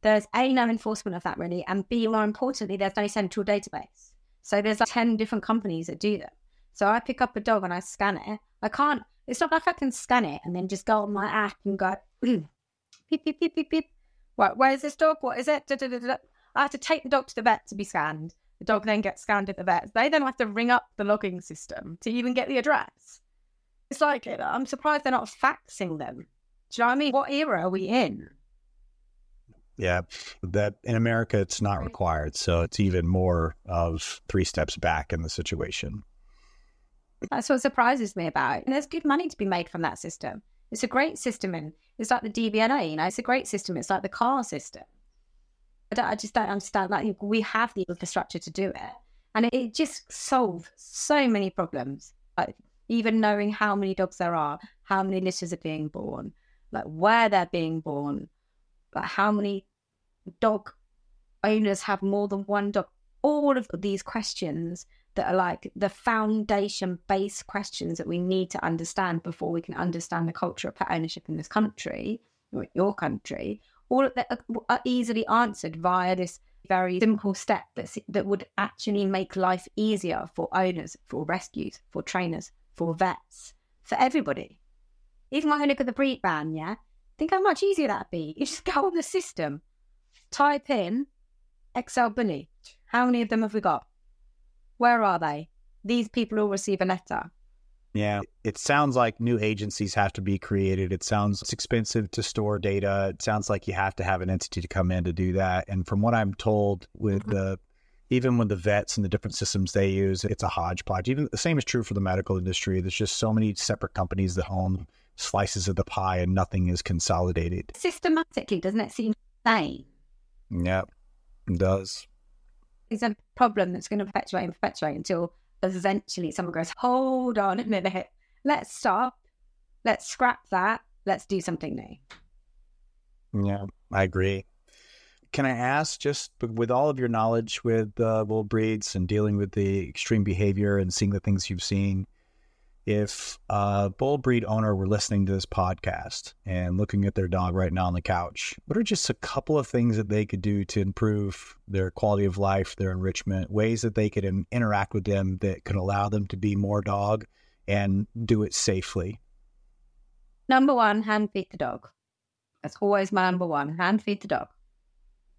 there's A, no enforcement of that really, and B, more importantly, there's no central database. So there's like 10 different companies that do them. So I pick up a dog and I scan it. I can't, it's not like I can scan it and then just go on my app and go, (clears throat) "Mm, beep, beep, beep, beep, beep. Right, where is this dog? What is it? Da, da, da. I have to take the dog to the vet to be scanned. The dog then gets scanned at the vet. They then have to ring up the logging system to even get the address. It's like, I'm surprised they're not faxing them. Do you know what I mean? What era are we in? Yeah, that in America it's not required, so it's even more of three steps back in the situation. That's what surprises me about it. And there's good money to be made from that system. It's a great system, and it's like the DVLA. You know, it's a great system. It's like the car system. I, I just don't understand. Like we have the infrastructure to do it, and it, just solves so many problems. Like even knowing how many dogs there are, how many litters are being born, like where they're being born, like how many dog owners have more than one dog. All of these questions that are like the foundation based questions that we need to understand before we can understand the culture of pet ownership in this country, or your country, all of that are- are easily answered via this very simple step that, that would actually make life easier for owners, for rescues, for trainers, for vets, for everybody. Even when I look at the breed ban, yeah, think how much easier that'd be. You just (laughs) go on the system, type in XL Bully. How many of them have we got? Where are they? These people will receive a letter. Yeah, it sounds like new agencies have to be created. It sounds it's expensive to store data. It sounds like you have to have an entity to come in to do that. And from what I'm told, with Mhm. the even with the vets and the different systems they use, it's a hodgepodge. Even the same is true for the medical industry. There's just so many separate companies that own slices of the pie, and nothing is consolidated. Systematically, doesn't it seem insane? Yep, it does. It's a problem that's going to perpetuate and perpetuate until eventually someone goes, hold on a minute, let's stop, let's scrap that, let's do something new. Yeah, I agree. Can I ask, just with all of your knowledge with uh, bull breeds and dealing with the extreme behavior and seeing the things you've seen, if a bull breed owner were listening to this podcast and looking at their dog right now on the couch, what are just a couple of things that they could do to improve their quality of life, their enrichment, ways that they could in- interact with them that could allow them to be more dog and do it safely? Number one, hand feed the dog. That's always my number one. Hand feed the dog.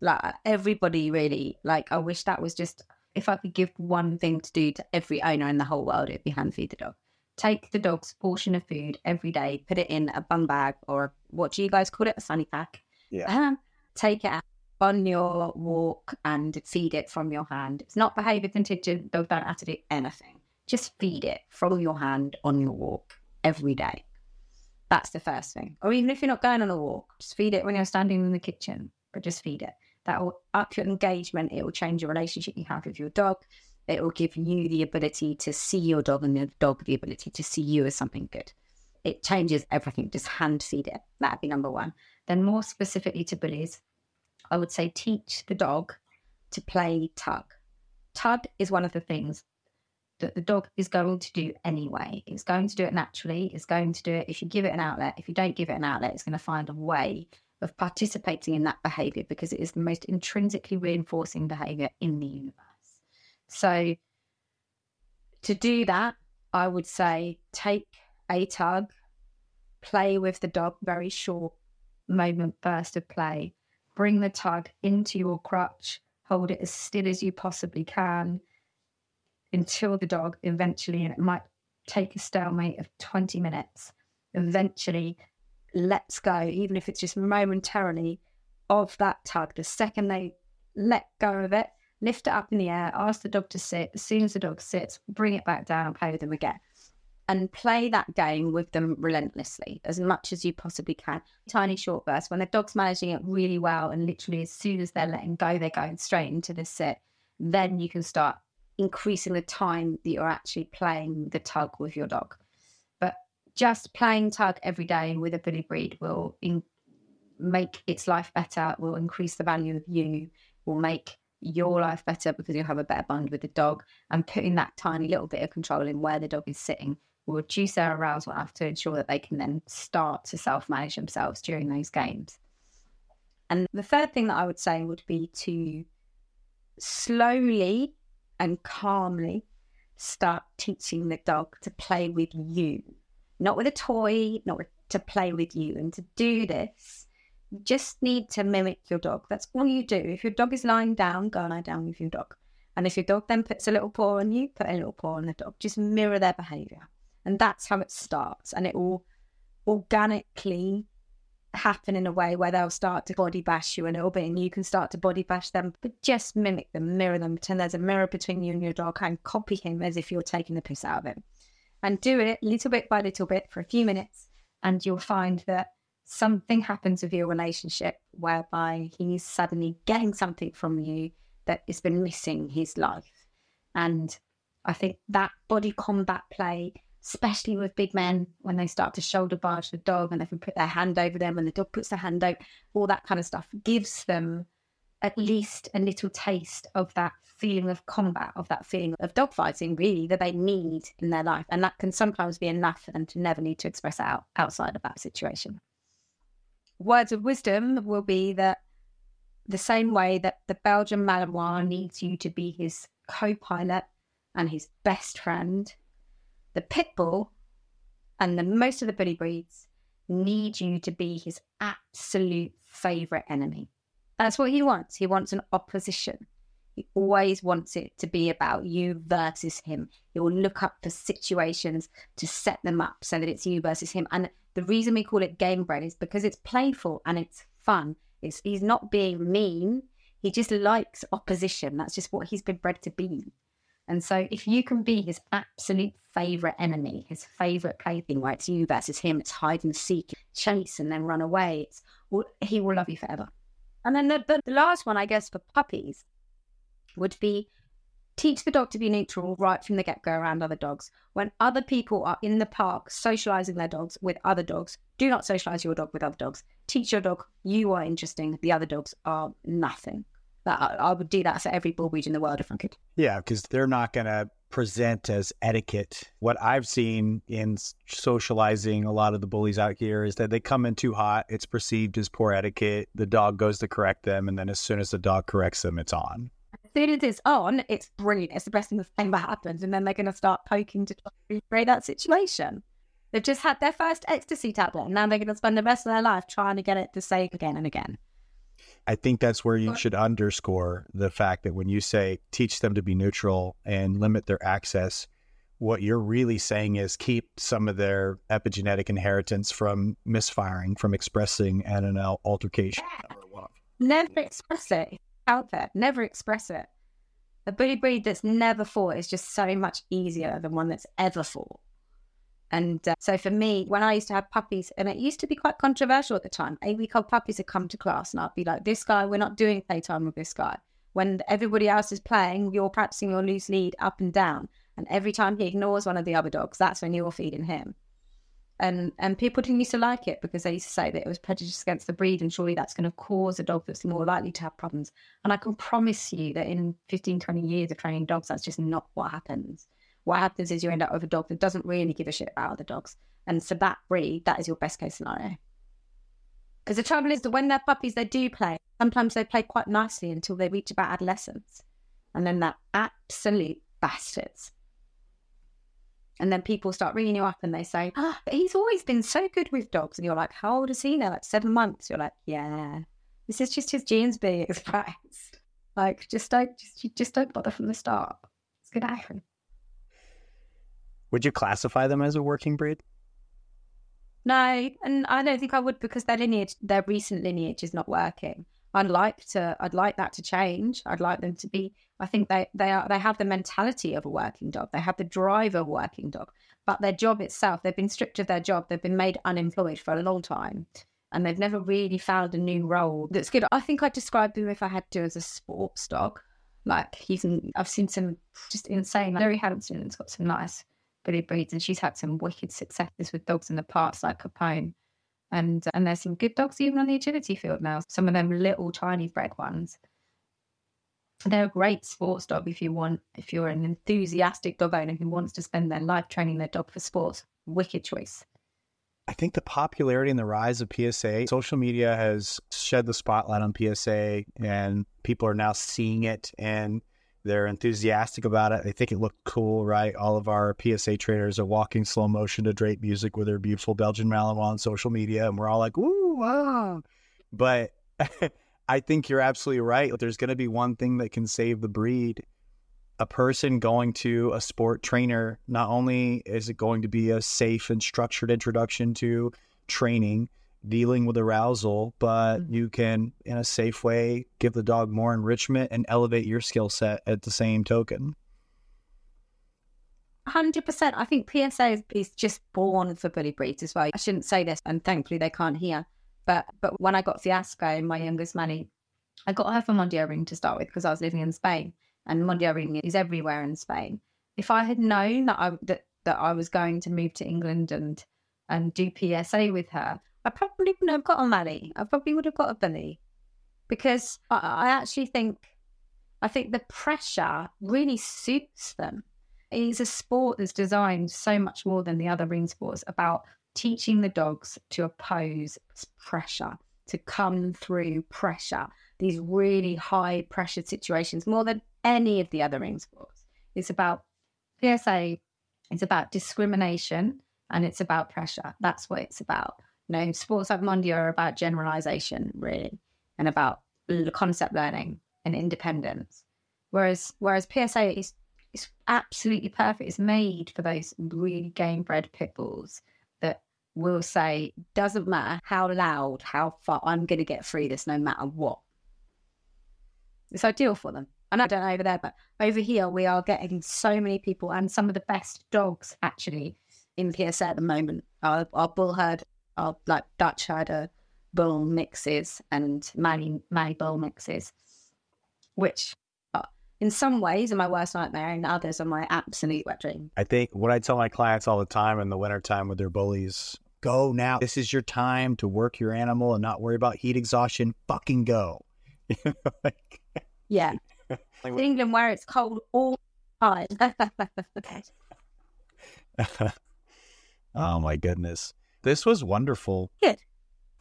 Like everybody really, like I wish that was just if I could give one thing to do to every owner in the whole world, it'd be hand feed the dog. Take the dog's portion of food every day, put it in a bun bag or what do you guys call it? A sunny pack. Yeah. Um, take it out on your walk and feed it from your hand. It's not behavior contingent. Dog don't have to do anything. Just feed it from your hand on your walk every day. That's the first thing. Or even if you're not going on a walk, just feed it when you're standing in the kitchen, but just feed it. That will up your engagement. It will change your relationship you have with your dog. It will give you the ability to see your dog and the dog the ability to see you as something good. It changes everything. Just hand feed it. That'd be number one. Then, more specifically to bullies, I would say teach the dog to play tug. Tug is one of the things that the dog is going to do anyway. It's going to do it naturally. It's going to do it if you give it an outlet. If you don't give it an outlet, it's going to find a way of participating in that behavior because it is the most intrinsically reinforcing behavior in the universe. So, to do that, I would say take a tug, play with the dog, very short moment burst of play, bring the tug into your crutch, hold it as still as you possibly can until the dog eventually, and it might take a stalemate of 20 minutes, eventually lets go, even if it's just momentarily, of that tug. The second they let go of it, lift it up in the air, ask the dog to sit. As soon as the dog sits, bring it back down play with them again. and play that game with them relentlessly as much as you possibly can. Tiny short bursts when the dog's managing it really well, and literally as soon as they're letting go, they're going straight into the sit. Then you can start increasing the time that you're actually playing the tug with your dog. But just playing tug every day with a bully breed will in- make its life better, will increase the value of you, will make your life better because you'll have a better bond with the dog. And putting that tiny little bit of control in where the dog is sitting will reduce their arousal enough to ensure that they can then start to self manage themselves during those games. And the third thing that I would say would be to slowly and calmly start teaching the dog to play with you, not with a toy, not with, to play with you. And to do this, just need to mimic your dog. That's all you do. If your dog is lying down, go and lie down with your dog. And if your dog then puts a little paw on you, put a little paw on the dog. Just mirror their behavior. And that's how it starts. And it will organically happen in a way where they'll start to body bash you a little bit and you can start to body bash them, but just mimic them, mirror them, pretend there's a mirror between you and your dog and copy him as if you're taking the piss out of him. And do it little bit by little bit for a few minutes, and you'll find that something happens with your relationship whereby he's suddenly getting something from you that has been missing his life. And I think that body combat play especially with big men when they start to shoulder barge the dog and they can put their hand over them and the dog puts their hand out, all that kind of stuff gives them at least a little taste of that feeling of combat, of that feeling of dogfighting, really, that they need in their life. And that can sometimes be enough for them to never need to express out outside of that situation. Words of wisdom will be that the same way that the Belgian Malinois needs you to be his co pilot and his best friend the pit bull and the most of the bully breeds need you to be his absolute favorite enemy. That's what he wants. He wants an opposition. He always wants it to be about you versus him. He will look up for situations to set them up so that it's you versus him. And the reason we call it game bred is because it's playful and it's fun. It's, he's not being mean. He just likes opposition. That's just what he's been bred to be. And so if you can be his absolute favorite enemy, his favorite plaything, where it's you versus him, it's hide and seek, chase and then run away, it's, he will love you forever. And then the, the, the last one, I guess, for puppies would be teach the dog to be neutral right from the get go around other dogs. When other people are in the park socializing their dogs with other dogs, do not socialize your dog with other dogs. Teach your dog you are interesting, the other dogs are nothing that I, would do that for every bull breed in the world if I could. Yeah, because they're not going to present as etiquette. What I've seen in socializing a lot of the bullies out here is that they come in too hot. It's perceived as poor etiquette. The dog goes to correct them, and then as soon as the dog corrects them, it's on. Soon as it's on, it's brilliant. It's the best thing that's ever happened, and then they're going to start poking to recreate that situation. They've just had their first ecstasy tablet, and now they're going to spend the rest of their life trying to get it to say again and again. I think that's where you should underscore the fact that when you say teach them to be neutral and limit their access, what you're really saying is keep some of their epigenetic inheritance from misfiring, from expressing in an altercation. Yeah. Never express it out there. Never express it. A bully breed that's never fought is just so much easier than one that's ever fought. And uh, so for me, when I used to have puppies, and it used to be quite controversial at the time, a week old puppies would come to class and I'd be like, this guy, we're not doing playtime with this guy. When everybody else is playing, you're practicing your loose lead up and down. And every time he ignores one of the other dogs, that's when you're feeding him. And and people didn't used to like it because they used to say that it was prejudice against the breed and surely that's going to cause a dog that's more likely to have problems. And I can promise you that in 15, 20 years of training dogs, that's just not what happens what happens is you end up with a dog that doesn't really give a shit about other dogs. And so that breed, that is your best case scenario. Because the trouble is that when they're puppies, they do play. Sometimes they play quite nicely until they reach about adolescence. And then they're absolute bastards. And then people start ringing you up and they say, ah, but he's always been so good with dogs. And you're like, how old is he now? Like seven months. You're like, yeah, this is just his genes being (laughs) expressed. Like, just don't, just, just don't bother from the start. It's going to happen. Would you classify them as a working breed? No, and I don't think I would because their lineage, their recent lineage is not working. I'd like to I'd like that to change. I'd like them to be I think they they are they have the mentality of a working dog. They have the drive of a working dog. But their job itself, they've been stripped of their job. They've been made unemployed for a long time. And they've never really found a new role that's good. I think I'd describe them if I had to as a sports dog. Like he's I've seen some just insane. Like Larry Hampton's got some nice bully breeds, and she's had some wicked successes with dogs in the past, like Capone. And and there's some good dogs even on the agility field now. Some of them little tiny bred ones. They're a great sports dog if you want, if you're an enthusiastic dog owner who wants to spend their life training their dog for sports. Wicked choice. I think the popularity and the rise of PSA, social media has shed the spotlight on PSA, and people are now seeing it and they're enthusiastic about it. They think it looked cool, right? All of our PSA trainers are walking slow motion to Drape music with their beautiful Belgian Malinois on social media, and we're all like, "Ooh, wow!" But (laughs) I think you're absolutely right. There's going to be one thing that can save the breed. A person going to a sport trainer, not only is it going to be a safe and structured introduction to training, dealing with arousal, but mm-hmm. you can, in a safe way, give the dog more enrichment and elevate your skill set at the same token. 100%. I think PSA is, is just born for bully breeds as well. I shouldn't say this, and thankfully they can't hear. But but when I got Fiasco, my youngest Manny, I got her from Mondial Ring to start with because I was living in Spain, and Mondial Ring is everywhere in Spain. If I had known that I that, that I was going to move to England and and do PSA with her, I probably wouldn't have got a Manny. I probably would have got a bully, because I, I actually think I think the pressure really suits them. It's a sport that's designed so much more than the other ring sports about teaching the dogs to oppose pressure, to come through pressure, these really high pressure situations, more than any of the other ring sports. It's about PSA, it's about discrimination and it's about pressure. That's what it's about. You know, sports like Mondial are about generalization, really, and about concept learning and independence. Whereas whereas PSA is is absolutely perfect. It's made for those really game bred pit bulls will say, doesn't matter how loud, how far, I'm going to get through this no matter what. It's ideal for them. And I don't know over there, but over here we are getting so many people and some of the best dogs actually in PSA at the moment. Our, our bull herd, our like Dutch herder bull mixes and Mali, Mali bull mixes, which uh, in some ways are my worst nightmare and others are my absolute wet dream. I think what I tell my clients all the time in the wintertime with their bullies Go now. This is your time to work your animal and not worry about heat exhaustion. Fucking go. (laughs) like, yeah. (laughs) Like, England where it's cold all the time. (laughs) oh my goodness. This was wonderful. Good.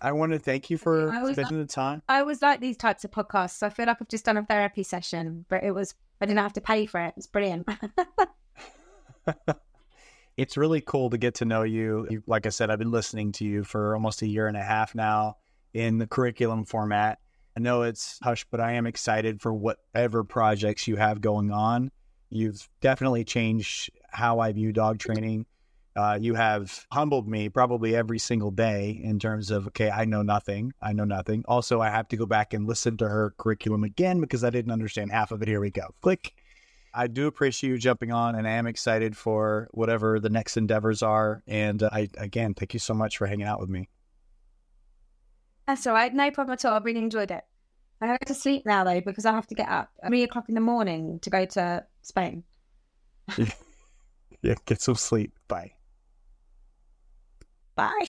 I want to thank you for spending like, the time. I always like these types of podcasts. I feel like I've just done a therapy session, but it was I didn't have to pay for it. It's brilliant it's really cool to get to know you. Like I said, I've been listening to you for almost a year and a half now in the curriculum format. I know it's hush, but I am excited for whatever projects you have going on. You've definitely changed how I view dog training. Uh, you have humbled me probably every single day in terms of, okay, I know nothing. I know nothing. Also, I have to go back and listen to her curriculum again because I didn't understand half of it. Here we go. Click. I do appreciate you jumping on, and I am excited for whatever the next endeavors are. And uh, I again, thank you so much for hanging out with me. That's all right, no problem at all. I really enjoyed it. I have to sleep now though because I have to get up at three o'clock in the morning to go to Spain. (laughs) yeah, get some sleep. Bye. Bye.